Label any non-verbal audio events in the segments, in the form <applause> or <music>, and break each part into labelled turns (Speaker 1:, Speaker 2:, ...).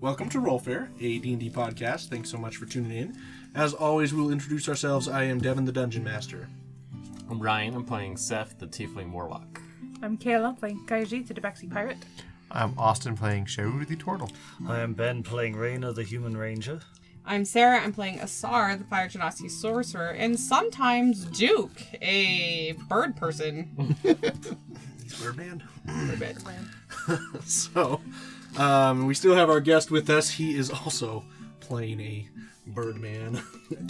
Speaker 1: Welcome to Rollfare, a D&D podcast. Thanks so much for tuning in. As always, we'll introduce ourselves. I am Devin, the Dungeon Master.
Speaker 2: I'm Ryan. I'm playing Seth, the Tiefling Warlock.
Speaker 3: I'm Kayla, playing Kaiji, the Tabaxi Pirate.
Speaker 4: I'm Austin playing Sharu the Turtle.
Speaker 5: I am Ben playing Reyna, the Human Ranger.
Speaker 6: I'm Sarah. I'm playing Asar, the Fire Genasi Sorcerer, and sometimes Duke, a bird person. <laughs>
Speaker 1: He's Birdman.
Speaker 6: Birdman. <laughs>
Speaker 1: So, um, we still have our guest with us. He is also playing a Birdman.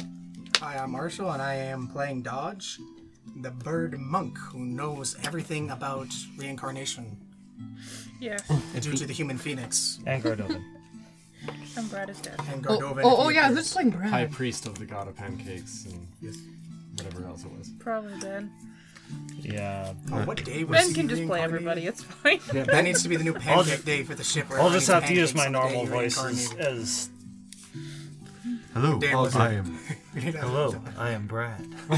Speaker 1: <laughs>
Speaker 7: Hi, I'm Marshall, and I am playing Dodge, the bird monk who knows everything about reincarnation
Speaker 3: Yes,
Speaker 7: due to the human phoenix
Speaker 5: And Gardovan.
Speaker 3: and Brad is dead.
Speaker 7: and
Speaker 6: Oh,
Speaker 7: Gardovan.
Speaker 6: oh,
Speaker 7: if
Speaker 6: oh
Speaker 7: he
Speaker 6: yeah,
Speaker 7: appears.
Speaker 6: who's playing Brad?
Speaker 2: High priest of the god of pancakes and whatever else it was.
Speaker 3: Probably Ben.
Speaker 5: Yeah.
Speaker 7: Oh, what day was
Speaker 3: Ben can just play everybody, it's fine.
Speaker 7: Yeah, That needs to be the new <laughs>
Speaker 5: I'll
Speaker 7: pancake
Speaker 5: just-
Speaker 7: day for the ship.
Speaker 5: I'll just have to use my
Speaker 7: on the day
Speaker 5: normal voice as, as
Speaker 4: Hello,
Speaker 7: Damn, was
Speaker 4: I am.
Speaker 7: We need to-
Speaker 5: hello, I am Brad. <laughs>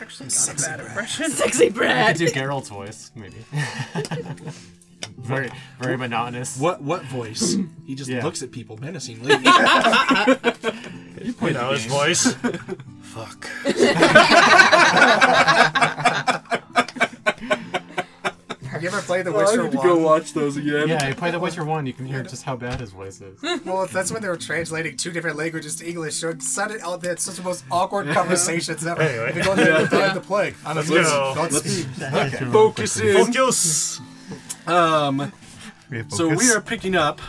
Speaker 3: Actually, not a
Speaker 7: Sexy
Speaker 3: bad
Speaker 7: Brad.
Speaker 3: impression. <laughs>
Speaker 6: Sexy Brad.
Speaker 2: I
Speaker 6: Brad.
Speaker 2: could do Geralt's voice, maybe. very, very monotonous.
Speaker 1: What what voice? He just
Speaker 2: Yeah.
Speaker 1: looks at people menacingly.
Speaker 5: You know his voice. <laughs> Fuck.
Speaker 7: Have you ever played The Witcher
Speaker 1: I
Speaker 7: Witcher
Speaker 1: need to
Speaker 7: 1?
Speaker 1: go watch those again.
Speaker 2: Yeah, you play The Witcher One, you can hear just how bad his voice is.
Speaker 7: Well, that's when they were translating two different languages to English. So it sounded out there. It's such the most awkward conversations ever.
Speaker 5: Anyway.
Speaker 7: We go to the, the play. I'm a
Speaker 5: Let's go.
Speaker 7: Godspeed. <laughs>
Speaker 1: Focus in.
Speaker 5: Focus.
Speaker 1: Um,
Speaker 4: We have
Speaker 1: so
Speaker 4: focus.
Speaker 1: we are picking up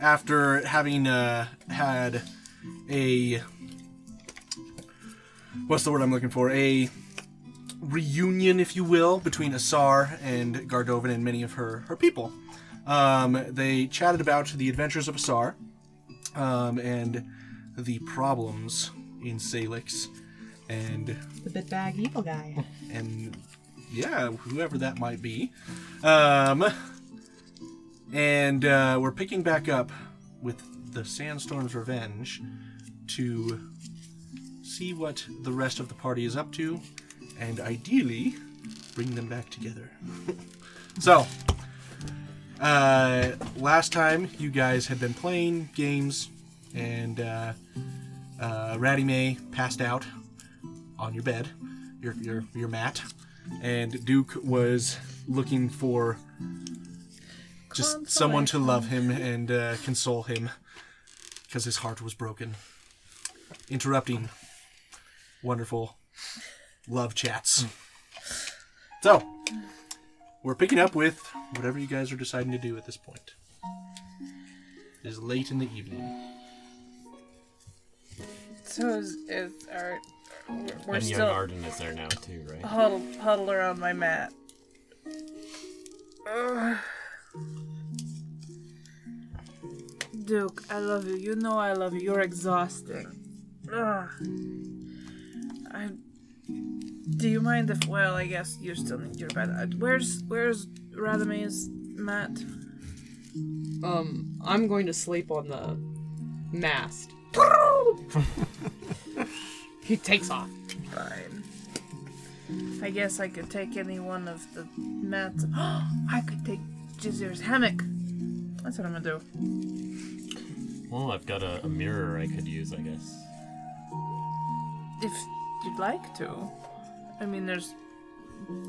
Speaker 1: after having uh, had a what's the word I'm looking for? A reunion, if you will, between Asar and Gardovan and many of her her people. Um, they chatted about the adventures of Asar um, and the problems in Salix and
Speaker 6: The bit bag evil guy.
Speaker 1: and yeah, whoever that might be. Um, and uh, we're picking back up with the Sandstorm's Revenge to see what the rest of the party is up to, and ideally bring them back together. <laughs> so, uh, last time you guys had been playing games, and uh, uh, Ratty May passed out on your bed, your your your mat, and Duke was looking for just someone to love him and uh, console him because his heart was broken. Interrupting wonderful love chats. So, we're picking up with whatever you guys are deciding to do at this point. It is late in the evening.
Speaker 3: So is, is our, we're, we're
Speaker 2: and young
Speaker 3: still
Speaker 2: Arden is there now too, right?
Speaker 3: huddled, huddled around my mat. Ugh. Duke, I love you. You know I love you. You're exhausting. Ugh. I. Do you mind if? Well, I guess you still need your bed. Uh, Where's Where's Radame's mat?
Speaker 6: Um, I'm going to sleep on the mast. <laughs> he takes off.
Speaker 3: Fine. I guess I could take any one of the mats. <gasps> I could take Jazir's hammock. That's what I'm gonna do.
Speaker 2: Well, I've got a, a mirror I could use, I guess.
Speaker 3: If you'd like to. I mean, there's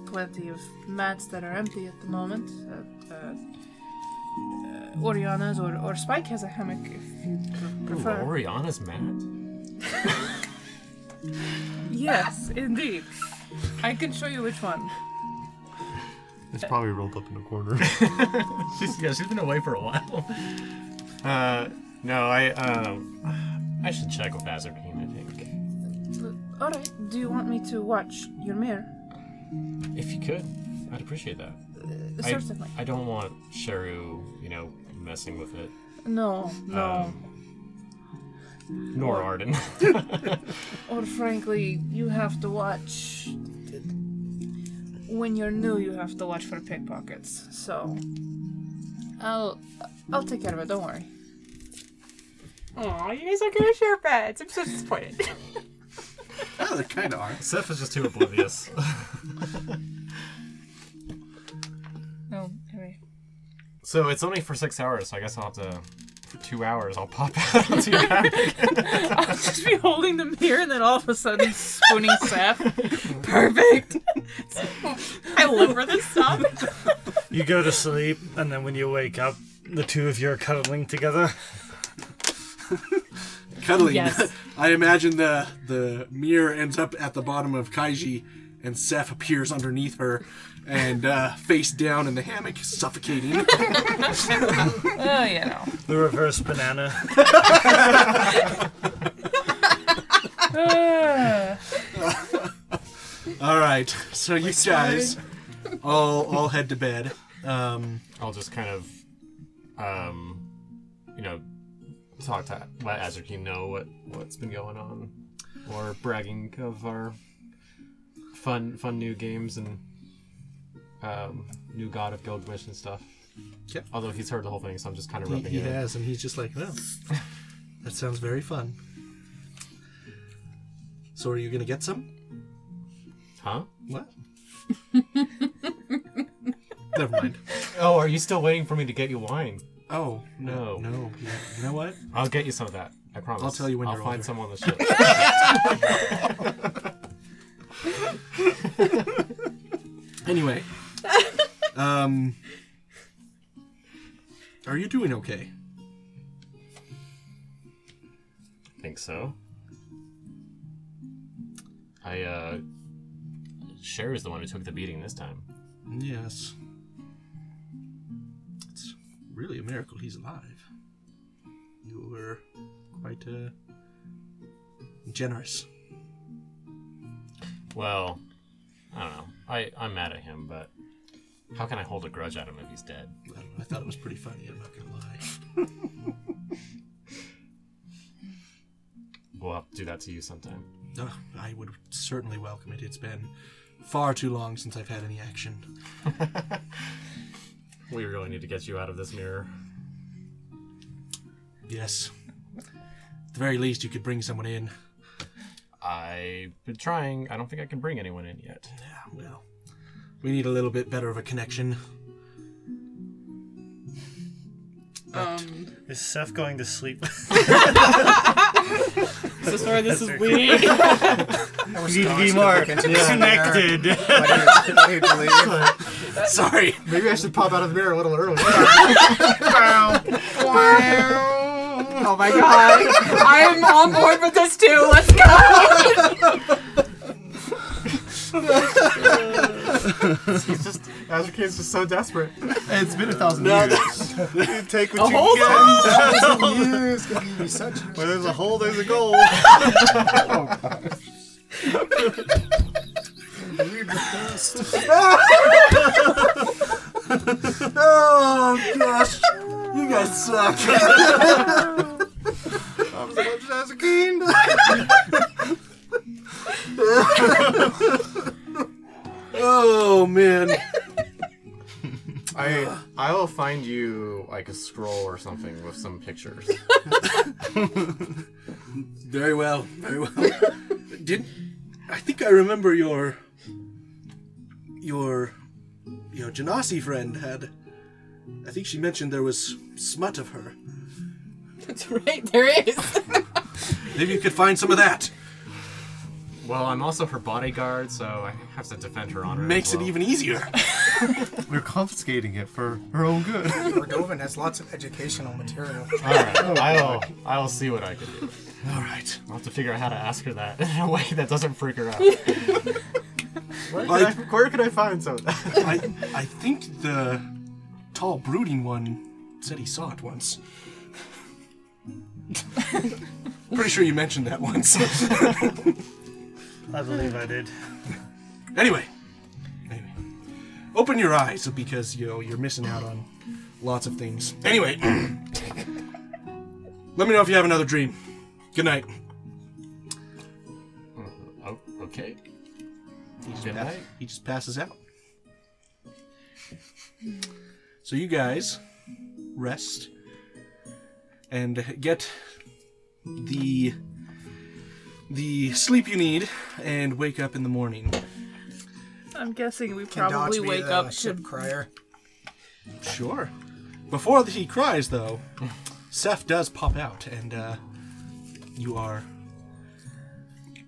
Speaker 3: plenty of mats that are empty at the moment. Uh, uh, uh, Oriana's or, or Spike has a hammock if you
Speaker 2: Ooh,
Speaker 3: prefer.
Speaker 2: Oriana's mat. <laughs> <laughs>
Speaker 3: yes, indeed. I can show you which one.
Speaker 4: It's probably rolled up in a corner. <laughs>
Speaker 2: she's yeah, she's been away for a while. Uh, no, I um, I should check with Azarkine. I think
Speaker 3: All right. Do you want me to watch your mirror?
Speaker 2: if you could, I'd appreciate that.
Speaker 3: Uh,
Speaker 2: I,
Speaker 3: certainly.
Speaker 2: I don't want Sharu, you know, messing with it.
Speaker 3: No, no.
Speaker 2: Um, nor Arden. <laughs>
Speaker 3: Or frankly, you have to watch. When you're new, you have to watch for pickpockets. So, I'll I'll take care of it. Don't worry.
Speaker 6: Aw, you guys aren't gonna share beds. I'm so disappointed. <laughs>
Speaker 1: Oh, they kind of are.
Speaker 2: Seth is just too oblivious. <laughs>
Speaker 3: Oh, no, anyway.
Speaker 2: So it's only for six hours, so I guess I'll have to. For two hours, I'll pop <laughs> out onto your back.
Speaker 3: I'll just be holding the mirror and then all of a sudden spooning Seth. Perfect.
Speaker 6: I live for this stuff.
Speaker 5: You go to sleep, and then when you wake up, the two of you are cuddling together. <laughs>
Speaker 1: Cuddling.
Speaker 6: Yes. <laughs>
Speaker 1: I imagine the the mirror ends up at the bottom of Kaiji, and Seth appears underneath her, and uh, face down in the hammock, suffocating. <laughs>
Speaker 3: Oh, you know.
Speaker 5: The reverse banana.
Speaker 1: All right, so you guys all all head to bed. Um,
Speaker 2: I'll just kind of, um, you know, talk to let Azarkeen know what what's been going on, or bragging of our fun fun new games and um, new God of Gilgamesh and stuff.
Speaker 1: Yep.
Speaker 2: Although he's heard the whole thing, so I'm just kind of rubbing
Speaker 1: he
Speaker 2: it in.
Speaker 1: has, and he's just like, well, that sounds very fun. So, are you gonna get some?
Speaker 2: Huh?
Speaker 1: What? <laughs> Never mind.
Speaker 2: Oh, are you still waiting for me to get you wine?
Speaker 1: Oh no,
Speaker 2: No.
Speaker 1: no. You you know what?
Speaker 2: I'll get you some of that. I promise.
Speaker 1: I'll tell you when
Speaker 2: I'll
Speaker 1: you're
Speaker 2: find
Speaker 1: older.
Speaker 2: some on the ship. <laughs>
Speaker 1: Anyway, um, are you doing okay?
Speaker 2: I think so. I uh Cher is the one who took the beating this time.
Speaker 1: Yes. Really a miracle he's alive. You were quite uh, generous.
Speaker 2: Well, I don't know. I, I'm mad at him, but how can I hold a grudge at him if he's dead?
Speaker 1: I, don't know, I thought it was pretty funny. I'm not gonna lie. <laughs>
Speaker 2: We'll have to do that to you sometime.
Speaker 1: Oh, I would certainly welcome it. It's been far too long since I've had any action. <laughs>
Speaker 2: We really need to get you out of this mirror.
Speaker 1: Yes. At the very least, you could bring someone in.
Speaker 2: I've been trying. I don't think I can bring anyone in yet.
Speaker 1: Yeah, well, we need a little bit better of a connection.
Speaker 6: Um,
Speaker 5: Is Seth going to sleep? <laughs> <laughs>
Speaker 6: so sorry, this is weak.
Speaker 5: you <laughs> need to be more connected.
Speaker 7: I need to leave. <laughs>
Speaker 1: Sorry.
Speaker 7: Maybe I should pop out of the mirror a little early.
Speaker 6: oh my <laughs> god. I am on board with this too. Let's go.
Speaker 2: He's just Azrakine's just so desperate.
Speaker 4: It's been a thousand
Speaker 1: No,
Speaker 4: years. <laughs> you take what
Speaker 6: A
Speaker 4: you
Speaker 6: whole
Speaker 4: get.
Speaker 7: Thousand years could be such.
Speaker 4: Where there's a hole, there's a goal.
Speaker 7: Oh, Read the dust.
Speaker 1: Oh gosh, you guys suck.
Speaker 4: I'm so much as a king.
Speaker 1: Oh man.
Speaker 2: I I will find you like a scroll or something with some pictures. <laughs>
Speaker 1: Very well, very well. Did I think I remember your your your Genasi friend had I think she mentioned there was smut of her.
Speaker 6: That's right, there is. <laughs>
Speaker 1: Maybe you could find some of that.
Speaker 2: Well, I'm also her bodyguard, so I have to defend her honor. as
Speaker 1: Makes it even easier. <laughs>
Speaker 4: We're confiscating it for her own good.
Speaker 7: Gardovan has lots of educational material. <laughs>
Speaker 2: All right, oh, I'll I'll see what I can do.
Speaker 1: All right.
Speaker 2: I'll have to figure out how to ask her that in a way that doesn't freak her out. Where,
Speaker 1: I-
Speaker 2: can I, where can I find some of that?
Speaker 1: I I think the tall brooding one said he saw it once. Pretty sure you mentioned that once.
Speaker 5: I believe I did.
Speaker 1: anyway, anyway, open your eyes because you know you're missing out on lots of things. Anyway, <clears throat> let me know if you have another dream. Good night.
Speaker 2: Uh, oh, okay.
Speaker 1: He just, pass- he just passes out. So you guys rest and get the the sleep you need and wake up in the morning.
Speaker 3: I'm guessing we
Speaker 7: Can
Speaker 3: probably
Speaker 7: Dodge be
Speaker 3: wake
Speaker 7: the
Speaker 3: up
Speaker 7: ship
Speaker 3: to.
Speaker 7: crier?
Speaker 1: Sure. Before he cries, though, Seth does pop out, and uh, you are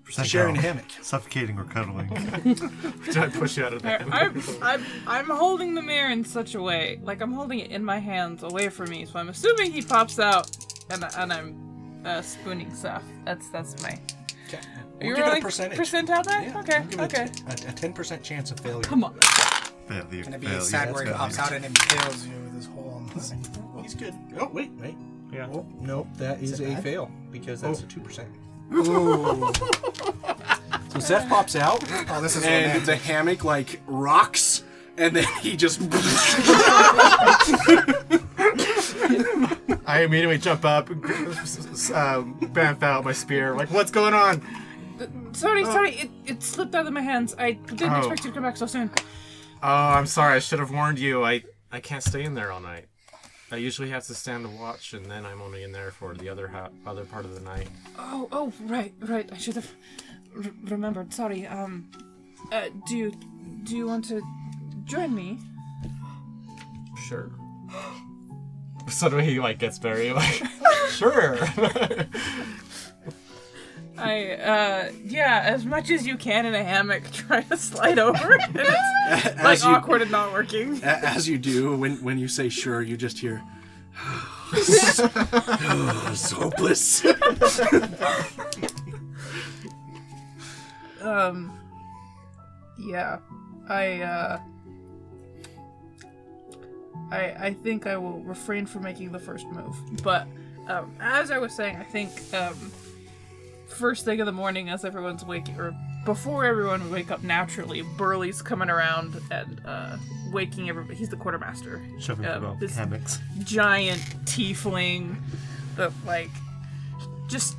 Speaker 1: sharing a hammock.
Speaker 4: Suffocating or cuddling. <laughs>
Speaker 2: Did I push you out of
Speaker 3: I-
Speaker 2: that?
Speaker 3: I'm, I'm, I'm holding the mirror in such a way, like I'm holding it in my hands away from me, so I'm assuming he pops out, and, and I'm uh, spooning stuff. That's that's my.
Speaker 1: Okay.
Speaker 3: Are
Speaker 1: We'll
Speaker 3: you
Speaker 1: give it a
Speaker 3: rolling
Speaker 1: percentage.
Speaker 3: Percentile there?
Speaker 1: Yeah,
Speaker 3: okay,
Speaker 1: we'll
Speaker 3: okay.
Speaker 1: A, a 10% chance of failure.
Speaker 3: Come on.
Speaker 4: Failure.
Speaker 7: Gonna be
Speaker 4: failure,
Speaker 7: sad where he pops out and impales you with his hole on this.
Speaker 1: He's good. Oh, wait, wait.
Speaker 5: Yeah.
Speaker 1: Oh, no, that is,
Speaker 7: Is
Speaker 1: a
Speaker 7: bad?
Speaker 1: fail because that's a 2%.
Speaker 7: Ooh.
Speaker 1: So Seth pops out,
Speaker 7: Oh, this is
Speaker 1: and
Speaker 7: romantic.
Speaker 1: the hammock, like, rocks, and then he just.
Speaker 2: I immediately jump up, um, bamf out my spear. Like, what's going on?
Speaker 3: Sorry, sorry, it, it slipped out of my hands. I didn't
Speaker 2: Oh.
Speaker 3: expect you to come back so soon.
Speaker 2: Oh, I'm sorry. I should have warned you. I I can't stay in there all night. I usually have to stand a watch, and then I'm only in there for the other ha- other part of the night.
Speaker 3: Oh, oh, right, right. I should have r- remembered. Sorry. Um, uh, do you do you want to join me?
Speaker 2: Sure. <gasps> Suddenly he like gets very like, <laughs> sure. <laughs> <laughs>
Speaker 3: I, uh, yeah, as much as you can in a hammock, <laughs> try to slide over. and it's <laughs> like
Speaker 1: As you,
Speaker 3: awkward and not working.
Speaker 1: a- as you do, when, when you say sure, you just hear. it's <sighs> <sighs> <sighs> hopeless. <laughs>
Speaker 3: Um, yeah, I, uh, I, I think I will refrain from making the first move. But, um, as I was saying, I think, um, first thing of the morning as everyone's waking, or before everyone would wake up naturally, Burley's coming around and, uh, waking everybody. He's the quartermaster.
Speaker 4: Shoving people
Speaker 3: this-
Speaker 4: hammocks.
Speaker 3: giant tiefling that like just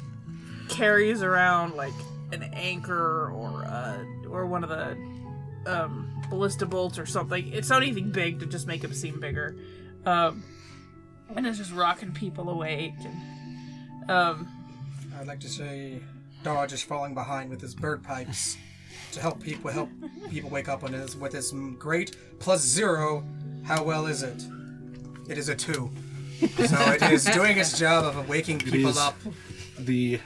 Speaker 3: carries around like an anchor or uh or one of the um ballista bolts or something. It's not anything big to just make him seem bigger. Um and it's just rocking people awake and um
Speaker 7: I'd like to say Dodge is falling behind with his bird pipes to help people help people wake up on his with his great plus zero. How well is it? It is a two. So it is doing its job of waking people
Speaker 1: is.
Speaker 7: up.
Speaker 1: the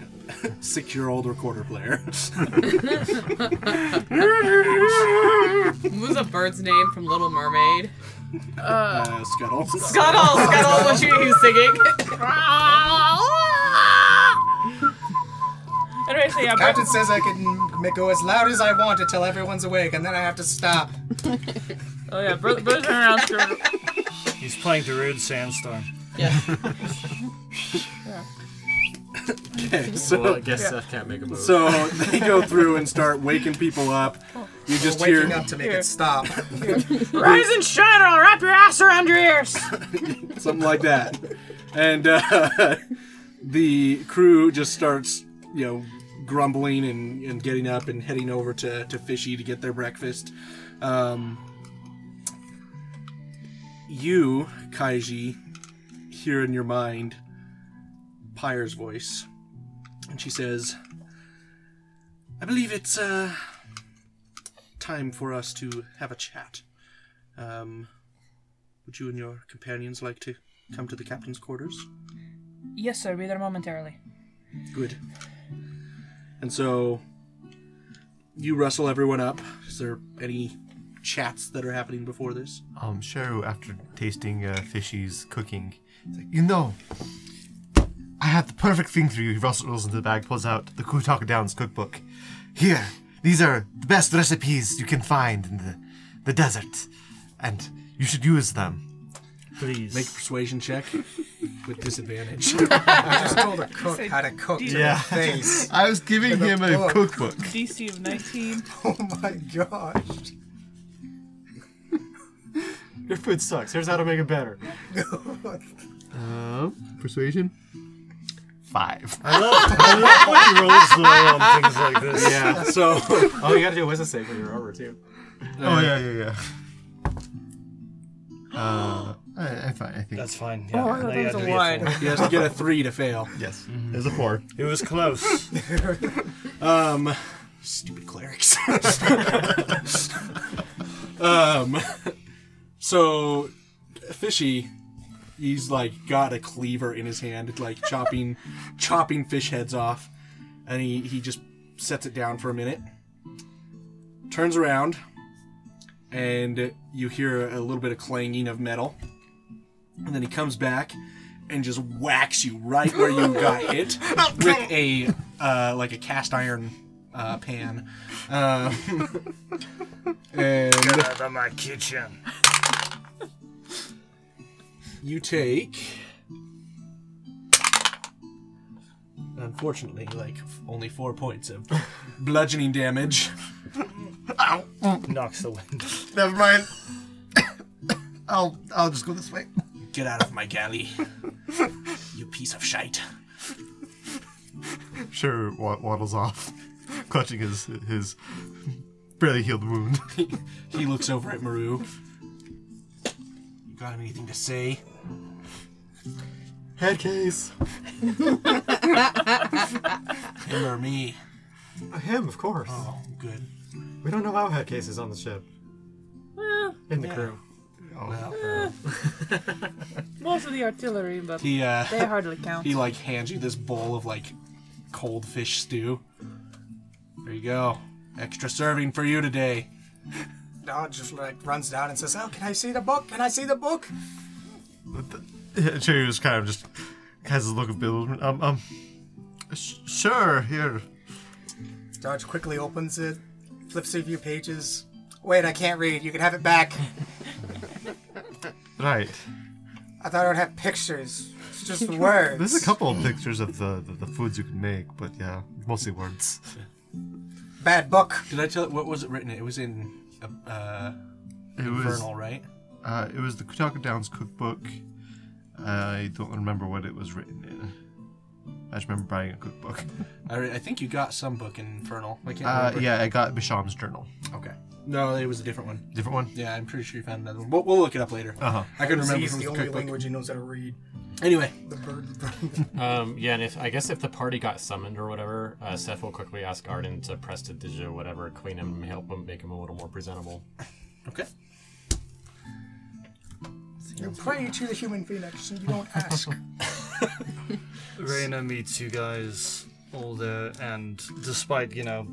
Speaker 1: six year old recorder player.
Speaker 6: What was a bird's name from Little Mermaid?
Speaker 1: Uh, Scuttle.
Speaker 6: Scuttle, Scuttle, what you he's singing. <laughs>
Speaker 3: anyway, so yeah,
Speaker 7: Captain
Speaker 3: but,
Speaker 7: says I can make go as loud as I want until everyone's awake, and then I have to stop.
Speaker 3: oh yeah, brother, brother turn around screw-
Speaker 5: He's playing Darude Sandstorm.
Speaker 6: yeah. <laughs>
Speaker 1: Okay, so,
Speaker 2: well, I guess Seth can't make a move.
Speaker 1: so they go through and start waking people up. You just hear
Speaker 7: Waking up to make
Speaker 3: Here.
Speaker 7: it stop. <laughs>
Speaker 3: Rise and shine or I'll wrap your ass around your ears.
Speaker 1: something like that, and uh, <laughs> the crew just starts, you know, grumbling and, and getting up and heading over to, to Fishy to get their breakfast. Um, you, Kaiji, hear in your mind Pyre's voice, and she says, "I believe it's uh, time for us to have a chat. Um, would you and your companions like to come to the captain's quarters?"
Speaker 3: Yes, sir. Be there momentarily.
Speaker 1: Good. And so you rustle everyone up. Is there any chats that are happening before this?
Speaker 4: Um, Sharu, after tasting uh, Fishy's cooking, like, you know, I have the perfect thing for you. He rustles into the bag, pulls out the Kutaka Downs cookbook. Here, these are the best recipes you can find in the, the desert, and you should use them.
Speaker 5: Please.
Speaker 1: Make a persuasion check <laughs> with disadvantage. <laughs>
Speaker 7: I just told a cook how to cook to
Speaker 4: Yeah.
Speaker 7: the face.
Speaker 4: I was giving
Speaker 7: the
Speaker 4: him a
Speaker 7: book.
Speaker 4: cookbook.
Speaker 3: DC of 19. <laughs>
Speaker 7: Oh my gosh.
Speaker 2: Your food sucks. Here's how to make it better.
Speaker 4: Uh, persuasion? Five.
Speaker 5: I love, I love when you roll slow on things like this.
Speaker 2: Yeah.
Speaker 1: so
Speaker 2: oh, you gotta do a wisdom save when you're over too.
Speaker 4: Oh, yeah, yeah, yeah. Uh, I, I, fine, I think.
Speaker 5: That's fine. Yeah.
Speaker 3: Oh, I thought
Speaker 5: Now
Speaker 3: that
Speaker 5: you
Speaker 3: was
Speaker 5: have
Speaker 3: a
Speaker 5: to be
Speaker 3: one.
Speaker 5: four.
Speaker 1: he has to get a three to fail.
Speaker 4: yes, there's a four.
Speaker 5: It was close. <laughs>
Speaker 1: Um, stupid clerics. <laughs> um, so fishy, he's like got a cleaver in his hand, like chopping <laughs> chopping fish heads off, and he he just sets it down for a minute, turns around, and you hear a little bit of clanging of metal, and then he comes back and just whacks you right where you got <laughs> hit with a uh, like a cast iron uh, pan. Um, <laughs> and
Speaker 5: Get out of my kitchen.
Speaker 1: you take unfortunately like only four points of <laughs> bludgeoning damage Ow!
Speaker 5: Knocks the wind.
Speaker 4: Never mind. <coughs> I'll I'll just go this way.
Speaker 1: Get out of my galley <laughs> you piece of shite
Speaker 4: Sharu, wa- waddles off, <laughs> clutching his his barely healed wound. <laughs>
Speaker 1: he looks over at maru you got anything to say
Speaker 2: Head case.
Speaker 1: him or me
Speaker 2: Him, of course.
Speaker 1: oh good
Speaker 2: We don't know how head case is on the ship.
Speaker 3: Well,
Speaker 2: In the
Speaker 1: Yeah.
Speaker 2: crew.
Speaker 1: Well <laughs>
Speaker 3: most of the artillery, but
Speaker 1: he uh
Speaker 3: they hardly <laughs> count.
Speaker 1: he like hands you this bowl of like cold fish stew there you go extra serving for you today <laughs>
Speaker 7: Dodge just like runs down and says, "Oh, can I see the book? Can I see the book?"
Speaker 4: Sharu was kind of just has a look of bewilderment. Um, um, sh- sure, here.
Speaker 7: Dodge quickly opens it, flips a few pages. Wait, I can't read. You can have it back.
Speaker 4: Right.
Speaker 7: I thought it would have pictures. It's just <laughs> words.
Speaker 4: There's a couple of pictures of the, the, the foods you can make, but yeah, mostly words.
Speaker 7: Bad book.
Speaker 1: Did I tell? You what was it written? in? It was in uh, uh,
Speaker 4: It was
Speaker 1: Infernal, right?
Speaker 4: uh, it was the Kutaka Downs cookbook. I don't remember what it was written in. I just remember buying a cookbook. <laughs>
Speaker 1: I, re- I think you got some book in Infernal. I can't
Speaker 4: Uh,
Speaker 1: remember.
Speaker 4: yeah, I got Bisham's journal.
Speaker 1: Okay. No, it was a different one.
Speaker 4: Different one.
Speaker 1: Yeah, I'm pretty sure you found another one. We'll, we'll look it up later.
Speaker 4: Uh huh.
Speaker 1: I couldn't remember
Speaker 7: He's
Speaker 1: if it
Speaker 7: the
Speaker 1: was a
Speaker 7: only
Speaker 1: cookbook.
Speaker 7: language he knows how to read.
Speaker 1: Anyway,
Speaker 7: The bird. <laughs>
Speaker 2: Um, yeah, and if I guess if the party got summoned or whatever, uh, Seth will quickly ask Arden to prestidigita whatever, clean him, help him, make him a little more presentable.
Speaker 1: okay.
Speaker 7: you pray to the human phoenix and you don't ask. <laughs> <laughs>
Speaker 5: Reyna meets you guys all there, and despite, you know,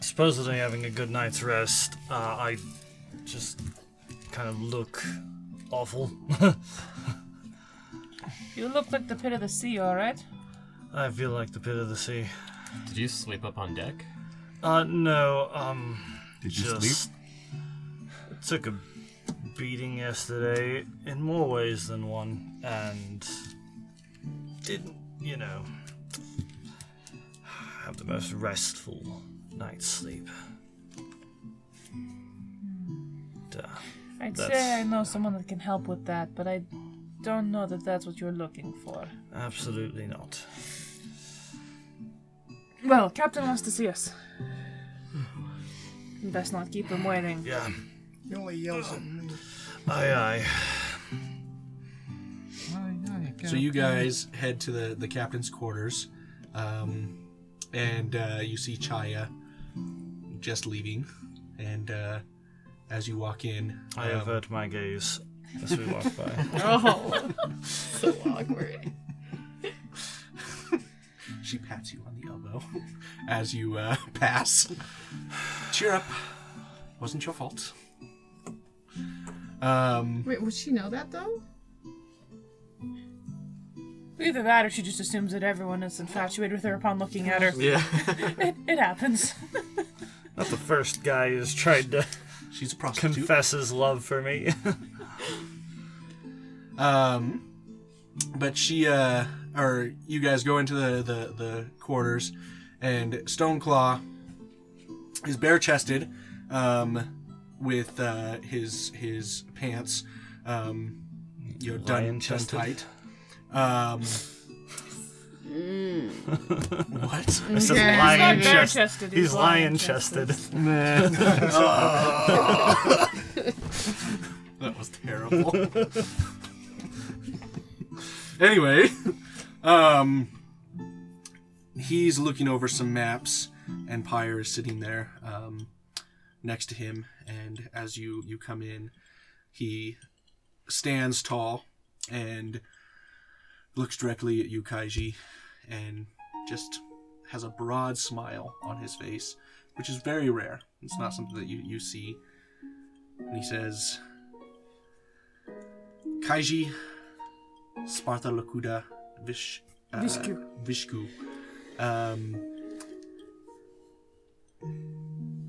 Speaker 5: supposedly having a good night's rest, uh, I just kind of look awful. <laughs>
Speaker 3: You look like the pit of the sea, alright?
Speaker 5: I feel like the pit of the sea.
Speaker 2: Did you sleep up on deck?
Speaker 5: Uh, no, um.
Speaker 4: Did you
Speaker 5: just
Speaker 4: sleep?
Speaker 5: Took a beating yesterday in more ways than one, and didn't, you know, have the most restful night's sleep. Duh.
Speaker 3: I'd
Speaker 5: That's-
Speaker 3: say I know someone that can help with that, but I don't know that that's what you're looking for.
Speaker 5: Absolutely not.
Speaker 3: Well, Captain wants to see us. Best not keep him waiting.
Speaker 5: Yeah.
Speaker 7: He only yells at me.
Speaker 5: Aye, aye.
Speaker 1: So you guys head to the, the captain's quarters, um, and uh, you see Chaya just leaving. And uh, as you walk in,
Speaker 5: I
Speaker 1: um,
Speaker 5: avert my gaze as we walk by. <laughs> <laughs>
Speaker 6: Oh, <laughs> so awkward.
Speaker 1: she pats you on the elbow as you uh, pass. Cheer up, wasn't your fault. Um,
Speaker 6: Wait, would she know that though?
Speaker 3: Either that or she just assumes that everyone is infatuated with her upon looking at her.
Speaker 2: Yeah. <laughs>
Speaker 3: It, it happens.
Speaker 5: Not the first guy who's tried to
Speaker 1: she's a prostitute.
Speaker 5: confess his love for me. <laughs>
Speaker 1: Um, but she, uh, or you guys go into the, the, the quarters, and Stoneclaw is bare chested, um, with, uh, his, his pants, um, you know, done, done
Speaker 5: Lion-chested?
Speaker 1: tight. Um, what? <laughs>
Speaker 5: I said
Speaker 6: Okay.
Speaker 5: lion
Speaker 3: He's not
Speaker 5: chest.
Speaker 3: bare-chested,
Speaker 5: He's
Speaker 3: he's
Speaker 5: lion
Speaker 3: lion-chested.
Speaker 5: chested. <laughs> <laughs>
Speaker 1: That was terrible. anyway, um, he's looking over some maps, and Pyre is sitting there um, next to him. And as you you come in, he stands tall and looks directly at you, Kaiji, and just has a broad smile on his face, which is very rare. It's not something that you, you see. And he says, Kaiji, Sparta Lakuda, Vish, uh,
Speaker 3: Vishku.
Speaker 1: Vishku. Um,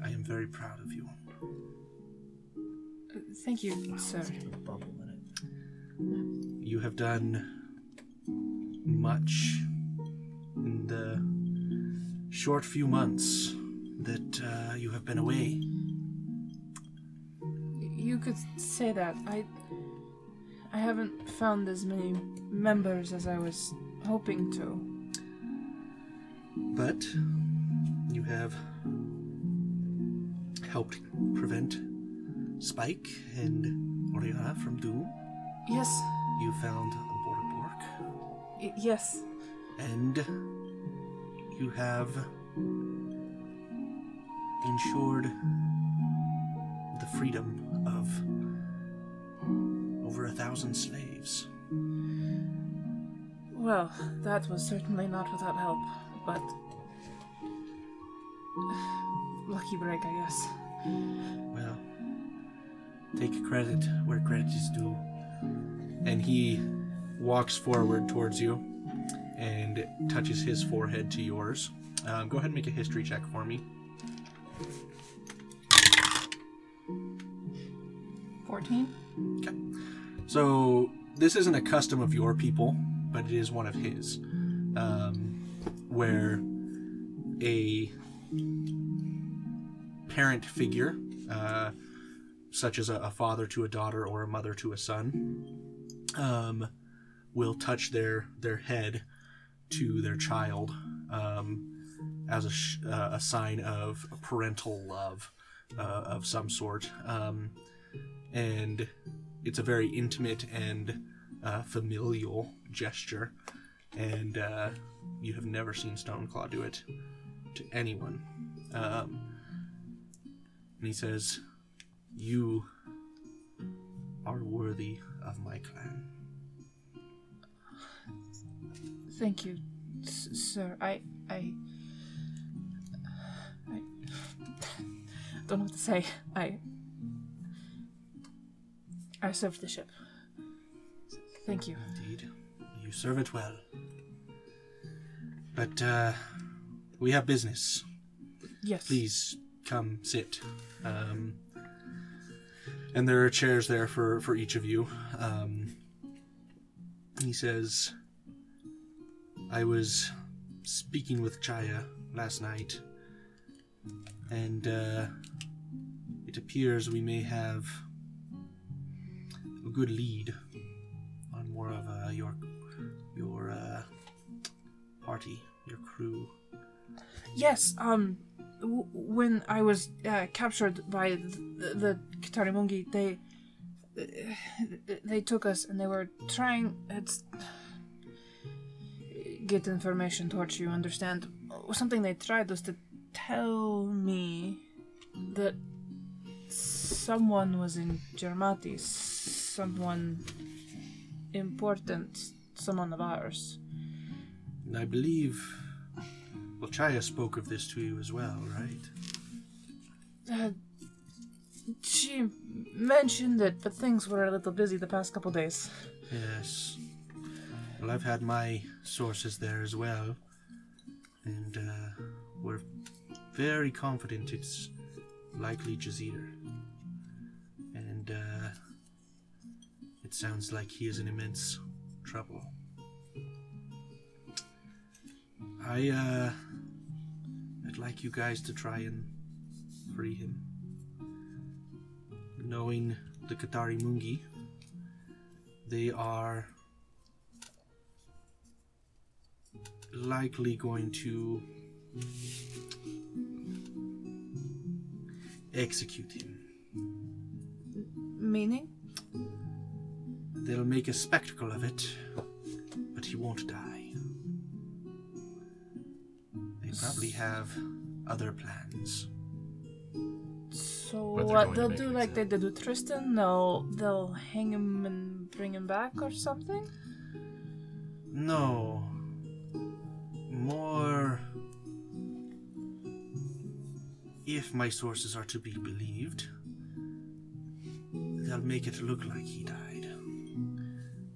Speaker 1: I am very proud of you.
Speaker 3: Thank you, sir.
Speaker 1: You have done much in the short few months that uh, you have been away.
Speaker 3: You could say that. I I haven't found as many members as I was hoping to.
Speaker 1: But you have helped prevent Spike and Oriana from doom.
Speaker 3: Yes.
Speaker 1: You found the border bork.
Speaker 3: Y- yes.
Speaker 1: and you have ensured the freedom of over a thousand slaves.
Speaker 3: Well, that was certainly not without help, but lucky break, I guess.
Speaker 1: Well, take credit where credit is due. And he walks forward towards you and touches his forehead to yours. Um, go ahead and make a history check for me.
Speaker 6: 14? Okay.
Speaker 1: So this isn't a custom of your people, but it is one of his, um, where a parent figure, uh, such as a, a father to a daughter or a mother to a son, um, will touch their their head to their child um, as a, sh- uh, a sign of parental love uh, of some sort. Um, and it's a very intimate and uh, familial gesture, and uh, you have never seen Stoneclaw do it to anyone. Um, and he says, "You are worthy of my clan."
Speaker 3: Thank you, s- sir. I, I, I don't know what to say. I, I served the ship. Thank you.
Speaker 1: Indeed, you serve it well. But uh, we have business.
Speaker 3: Yes.
Speaker 1: please come sit. Um, and there are chairs there for, for each of you. Um, he says, I was speaking with Chaya last night, and uh, it appears we may have a good lead on more of uh, your your uh, party, your crew.
Speaker 3: Yes. Um, w- when I was uh, captured by the, the Kitarimungi, they they took us and they were trying it's get information towards you. Understand? Something they tried was to tell me that someone was in Germati, someone important, someone of ours.
Speaker 1: And I believe. Well, Chaya spoke of this to you as well, right?
Speaker 3: Uh, she mentioned it, but things were a little busy the past couple days.
Speaker 1: Yes. Well, I've had my sources there as well, and uh, we're very confident it's likely Jazir. And uh, it sounds like he is in immense trouble. I, uh, I'd like you guys to try and free him. Knowing the Kitarimungi, they are likely going to execute him.
Speaker 3: Meaning?
Speaker 1: They'll make a spectacle of it, but he won't die. They probably have other plans.
Speaker 3: So
Speaker 2: But they're
Speaker 3: what
Speaker 2: going to
Speaker 3: they'll
Speaker 2: make
Speaker 3: do
Speaker 2: it
Speaker 3: like they did with Tristan, they'll they'll hang him and bring him back or something?
Speaker 1: No. More. If my sources are to be believed, they'll make it look like he died.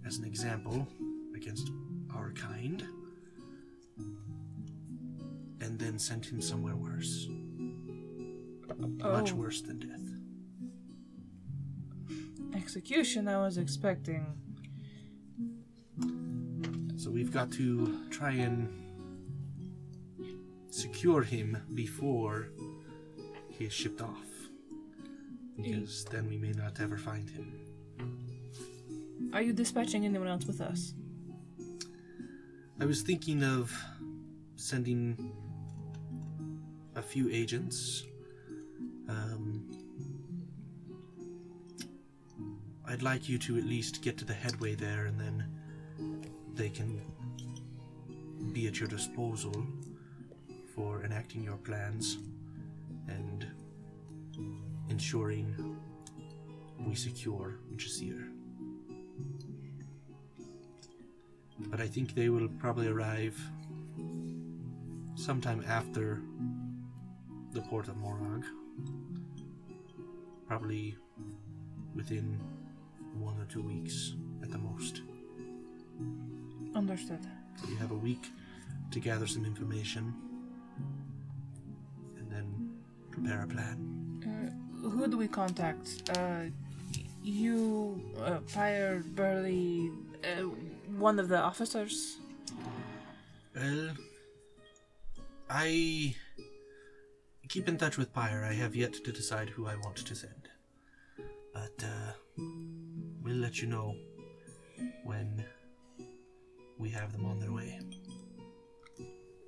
Speaker 1: As an example, against our kind. And then sent him somewhere worse. Much
Speaker 3: Oh.
Speaker 1: worse than death.
Speaker 3: Execution, I was expecting.
Speaker 1: So we've got to try and secure him before he is shipped off. Because then we may not ever find him.
Speaker 3: Are you dispatching anyone else with us?
Speaker 1: I was thinking of sending a few agents. Um, I'd like you to at least get to the headway there, and then they can be at your disposal for enacting your plans and ensuring we secure Jazir. But I think they will probably arrive sometime after the port of Morag. Probably within one or two weeks at the most.
Speaker 3: Understood.
Speaker 1: So you have a week to gather some information prepare a plan.
Speaker 3: Uh, who do we contact? Uh, you, uh, Pyre, Burley, uh, one of the officers?
Speaker 1: Well, I keep in touch with Pyre. I have yet to decide who I want to send. But uh, we'll let you know when we have them on their way.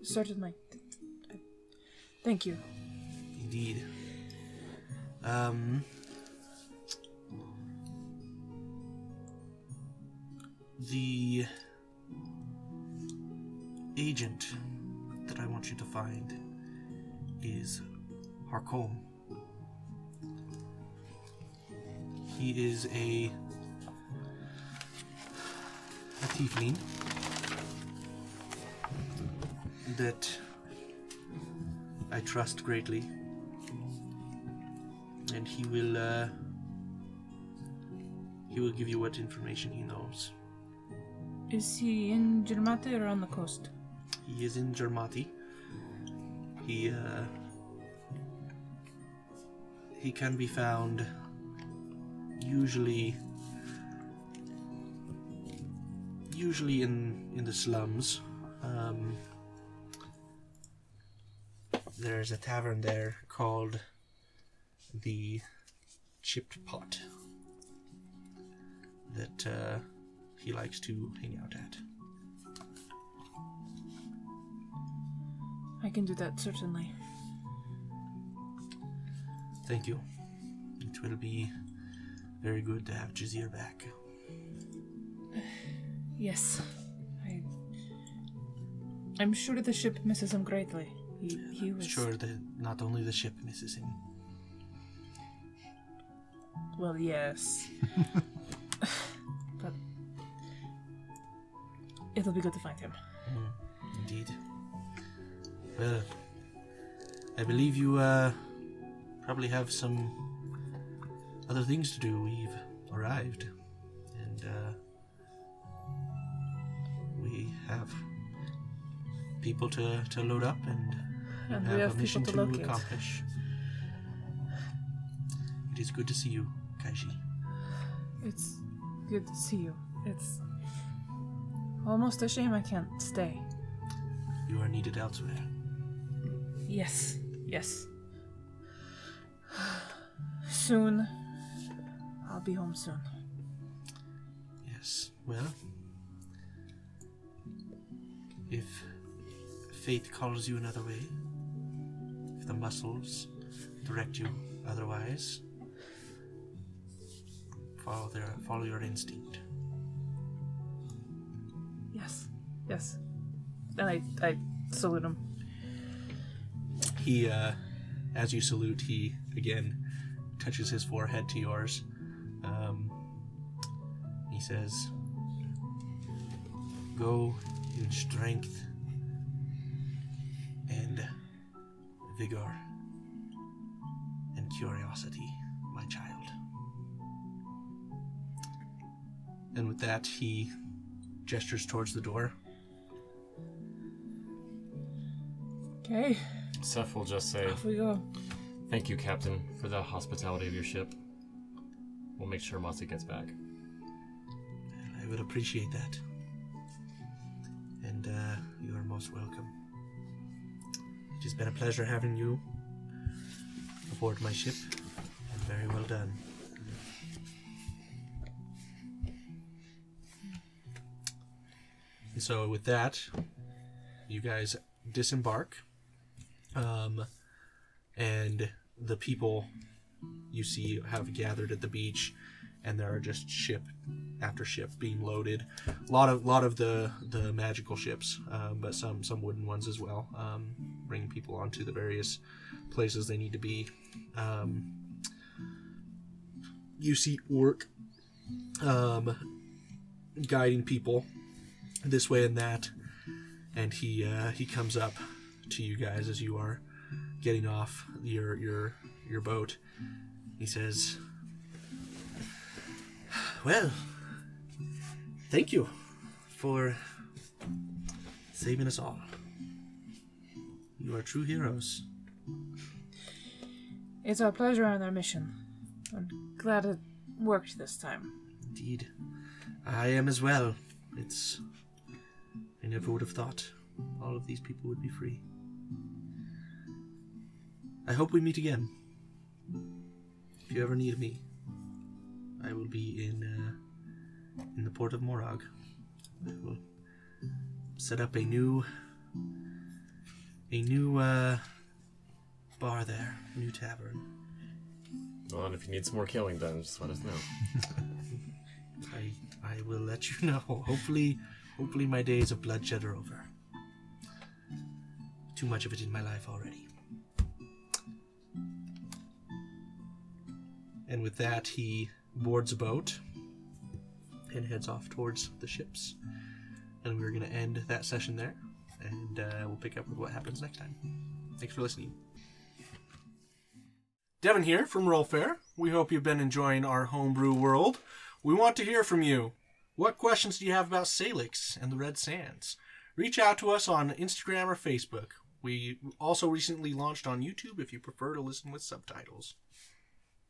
Speaker 3: Certainly. Thank you.
Speaker 1: Indeed. Um. The agent that I want you to find is Harcombe. He is a a tiefling that I trust greatly and he will uh, he will give you what information he knows.
Speaker 3: Is he in Germati or on the coast?
Speaker 1: He is in Germati. He uh, he can be found usually usually in in the slums. Um, there's a tavern there called the Chipped Pot that uh, he likes to hang out at.
Speaker 3: I can do that, certainly.
Speaker 1: Thank you. It will be very good to have Jazir back.
Speaker 3: Yes. I. I'm sure the ship misses him greatly. He, he was.
Speaker 1: Sure that not only the ship misses him.
Speaker 3: Well, yes. <laughs> but. It'll be good to find him.
Speaker 1: Indeed. Well, I believe you uh, probably have some other things to do. We've arrived, and uh, we have people to, to load up and,
Speaker 3: And
Speaker 1: have,
Speaker 3: we
Speaker 1: a
Speaker 3: have
Speaker 1: mission
Speaker 3: people
Speaker 1: to
Speaker 3: to locate.
Speaker 1: accomplish. It is good to see you, Kaiji.
Speaker 3: It's good to see you. It's almost a shame I can't stay.
Speaker 1: You are needed elsewhere.
Speaker 3: Yes, yes. Soon. I'll be home soon.
Speaker 1: Yes. Well, if fate calls you another way, if the muscles direct you otherwise, follow their follow your instinct.
Speaker 3: Yes, yes. And I, I salute him.
Speaker 1: He, uh, as you salute, he again touches his forehead to yours. Um, he he says, Go in strength and vigor and curiosity, And with that, he gestures towards the door.
Speaker 3: Okay,
Speaker 2: Seth will just say,
Speaker 3: off we go.
Speaker 2: Thank you, Captain, for the hospitality of your ship. We'll make sure Mossy gets back.
Speaker 1: I would appreciate that. And uh, you are most welcome. It has been a pleasure having you aboard my ship, and very well done. So, with that, you guys disembark, um, and the people you see have gathered at the beach, and there are just ship after ship being loaded. A lot of lot of the the magical ships, um, but some some wooden ones as well, um, bringing people onto the various places they need to be. Um, you see Orc um, guiding people this way and that, and he uh, he comes up to you guys as you are getting off your your your boat. He says, "Well, thank you for saving us all. You are true heroes."
Speaker 3: It's our pleasure on our mission. I'm glad it worked this time.
Speaker 1: Indeed, I am as well. It's I never would have thought all of these people would be free. I hope we meet again. If you ever need me, I will be in uh, in the port of Morag. I will set up a new a new uh, bar there, a new tavern.
Speaker 2: Well, and if you need some more killing done, just let us know. <laughs>
Speaker 1: I I will let you know. Hopefully, hopefully my days of bloodshed are over. Too much of it in my life already. And with that, he boards a boat and heads off towards the ships. And we're going to end that session there, and uh, we'll pick up with what happens next time. Thanks for listening. Devin here from Rollfare. We hope you've been enjoying our homebrew world. We want to hear from you. What questions do you have about Salix and the Red Sands? Reach out to us on Instagram or Facebook. We also recently launched on YouTube if you prefer to listen with subtitles.